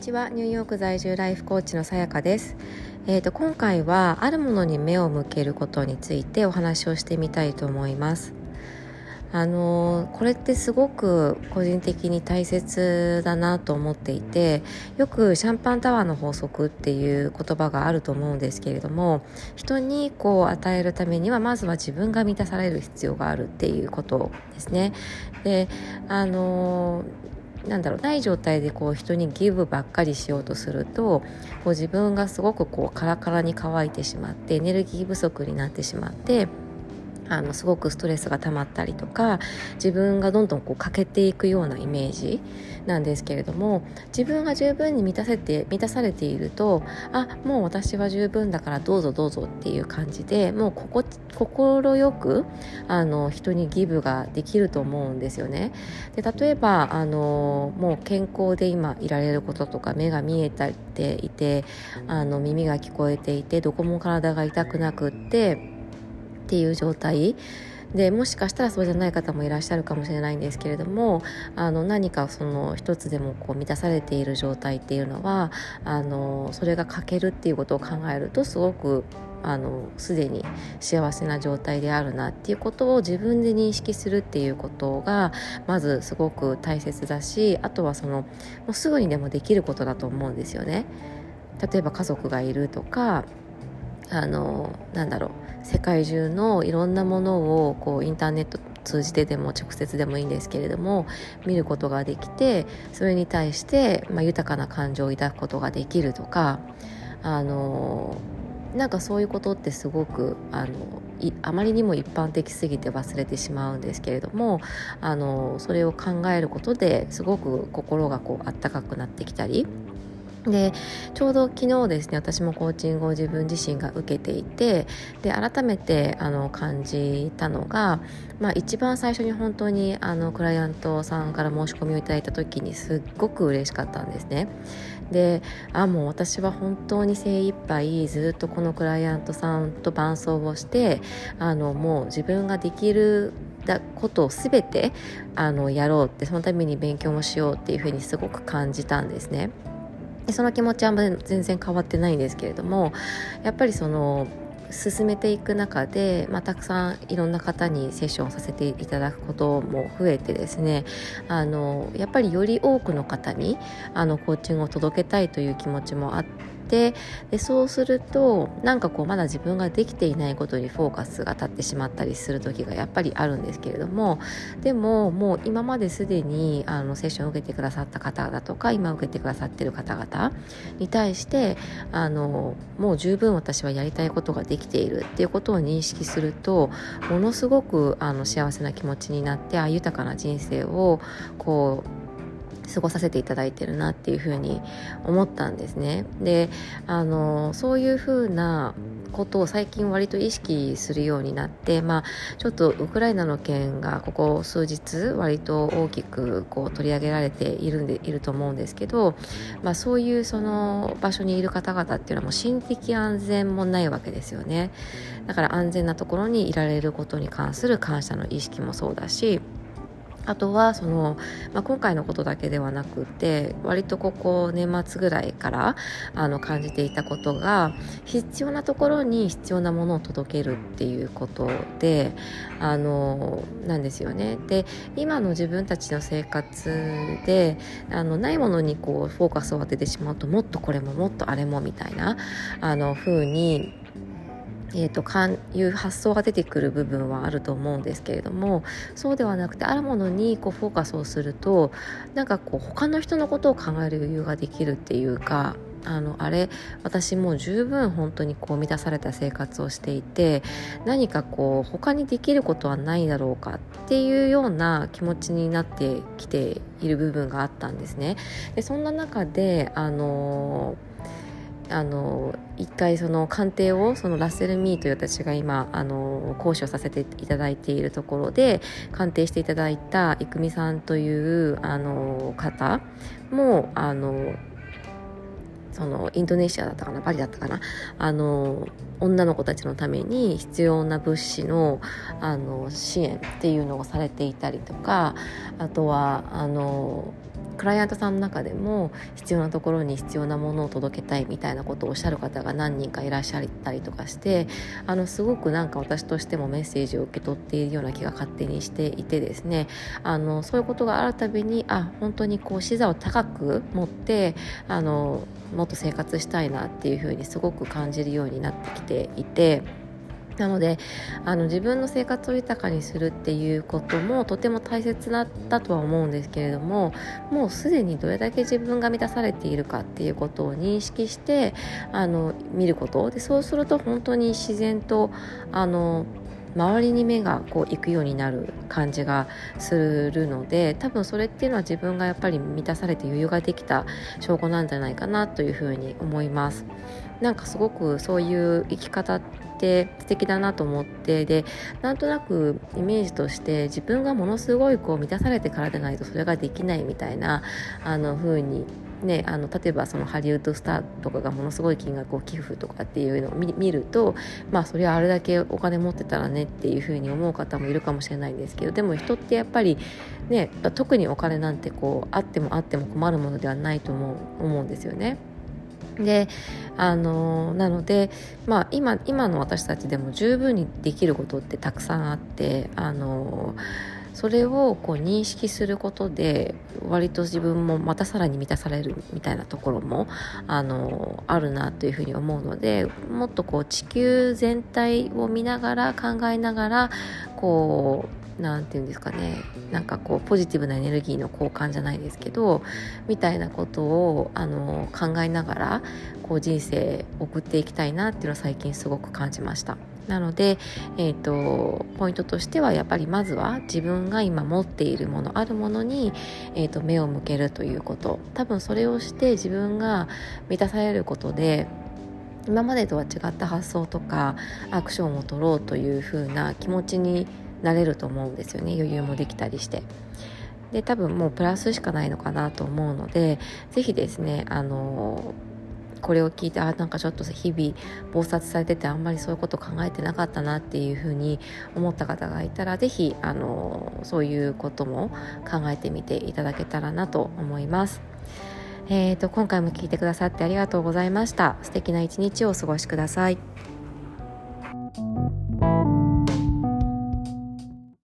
ちは。ニューヨーク在住ライフコーチのさやかです、えーと、今回はあるものに目を向けることについてお話をしてみたいと思います。あのこれってすごく個人的に大切だなと思っていてよくシャンパンタワーの法則っていう言葉があると思うんですけれども人にこう与えるためにはまずは自分が満たされる必要があるっていうことですね。であのなんだろうない状態でこう人にギブばっかりしようとするとこう自分がすごくこうカラカラに乾いてしまってエネルギー不足になってしまってあのすごくストレスが溜まったりとか自分がどんどんこう欠けていくようなイメージなんですけれども自分が十分に満たせて満たされているとあもう私は十分だからどうぞどうぞっていう感じでもうここ心よくあの人にギブができると思うんですよね。で例えばあのもう健康で今いられることとか目が見えていてあの耳が聞こえていてどこも体が痛くなくってっていう状態でもしかしたらそうじゃない方もいらっしゃるかもしれないんですけれどもあの何かその一つでもこう満たされている状態っていうのはあのそれが欠けるっていうことを考えるとすごくあのすでに幸せな状態であるなっていうことを自分で認識するっていうことがまずすごく大切だしあとはそのもうすぐにでもできることだと思うんですよね。例えば家族がいるとかあのなんだろう世界中のいろんなものをこうインターネット通じてでも直接でもいいんですけれども見ることができてそれに対して、まあ、豊かな感情を抱くことができるとかあのなんかそういうことってすごくあのあまりにも一般的すぎて忘れてしまうんですけれどもあのそれを考えることですごく心がこうあったかくなってきたりでちょうど昨日ですね私もコーチングを自分自身が受けていてで改めてあの感じたのが、まあ、一番最初に本当にあのクライアントさんから申し込みをいただいた時にすっごく嬉しかったんですね。であもう私は本当に精一杯ずっとこのクライアントさんと伴走をしてあのもう自分ができることを全てあのやろうってそのために勉強もしようっていうふうにすごく感じたんですね。でその気持ちは全然変わってないんですけれどもやっぱりその進めていく中で、まあ、たくさんいろんな方にセッションをさせていただくことも増えてですねあのやっぱりより多くの方にあのコーチングを届けたいという気持ちもあってでそうするとなんかこうまだ自分ができていないことにフォーカスが立ってしまったりする時がやっぱりあるんですけれどもでももう今まですでにあのセッションを受けてくださった方々とか今受けてくださってる方々に対してあのもう十分私はやりたいことができているっていうことを認識するとものすごくあの幸せな気持ちになってあ豊かな人生をこう過ごさせていただいてるなっていうふうに思ったんですね。であのそういうふうなことを最近割と意識するようになって、まあ、ちょっとウクライナの件がここ数日割と大きくこう取り上げられているんでいると思うんですけど、まあ、そういうその場所にいる方々っていうのはもう心的安全もないわけですよねだから安全なところにいられることに関する感謝の意識もそうだしあとはその、まあ、今回のことだけではなくて割とここ年末ぐらいからあの感じていたことが必要なところに必要なものを届けるっていうことであのなんですよね。で今の自分たちの生活であのないものにこうフォーカスを当ててしまうともっとこれももっとあれもみたいなあの風にえーと、かんいう発想が出てくる部分はあると思うんですけれどもそうではなくてあるものにこうフォーカスをするとなんかこう他の人のことを考える余裕ができるっていうかあのあれ私もう十分本当にこう満たされた生活をしていて何かこう他にできることはないだろうかっていうような気持ちになってきている部分があったんですね。でそんな中であのーあの一回その鑑定をそのラッセル・ミーという私が今あの講師をさせていただいているところで鑑定していただいた郁美さんというあの方もあのそのインドネシアだったかなバリだったかなあの女の子たちのために必要な物資のあの支援っていうのをされていたりとかあとはあのクライアントさんの中でも必要なところに必要なものを届けたいみたいなことをおっしゃる方が何人かいらっしゃったりとかしてあのすごくなんか私としてもメッセージを受け取っているような気が勝手にしていてですねあのそういうことがあるたびにあ本当にこう視座を高く持ってあのもっと生活したいなっていうふうにすごく感じるようになってきていて。なのであの自分の生活を豊かにするっていうこともとても大切だったとは思うんですけれどももうすでにどれだけ自分が満たされているかっていうことを認識してあの見ること。でそうすると本当に自然とあの周りに目がこう行くようになる感じがするので多分それっていうのは自分がやっぱり満たされて余裕ができた証拠なんじゃないかなというふうに思います。なんかすごくそういう生き方って素敵だなと思ってでなんとなくイメージとして自分がものすごいこう満たされてからでないとそれができないみたいなあの風にね、あの例えばそのハリウッドスターとかがものすごい金額を寄付とかっていうのを見るとまあそれはあれだけお金持ってたらねっていうふうに思う方もいるかもしれないんですけどでも人ってやっぱりね特にお金なんてこうあってもあっても困るものではないと思う思うんですよね。であのなので、まあ今、今の私たちでも十分にできることってたくさんあってあのそれをこう認識することで割と自分もまたさらに満たされるみたいなところもあのあるなというふうに思うのでもっとこう地球全体を見ながら考えながらこう何て言うんですかねなんかこうポジティブなエネルギーの交換じゃないですけどみたいなことをあの考えながらこう人生送っていきたいなっていうのは最近すごく感じました。なので、えーと、ポイントとしてはやっぱりまずは自分が今持っているものあるものに、えーと目を向けるということ多分それをして自分が満たされることで今までとは違った発想とかアクションを取ろうというふうな気持ちになれると思うんですよね余裕もできたりしてで多分もうプラスしかないのかなと思うので是非ですねあのこれを聞いてあなんかちょっと日々忙殺されててあんまりそういうこと考えてなかったなっていうふうに思った方がいたら是非あのそういうことも考えてみていただけたらなと思います。えーと、と今回も聞いてくださってありがとうございました。素敵な一日をお過ごしください。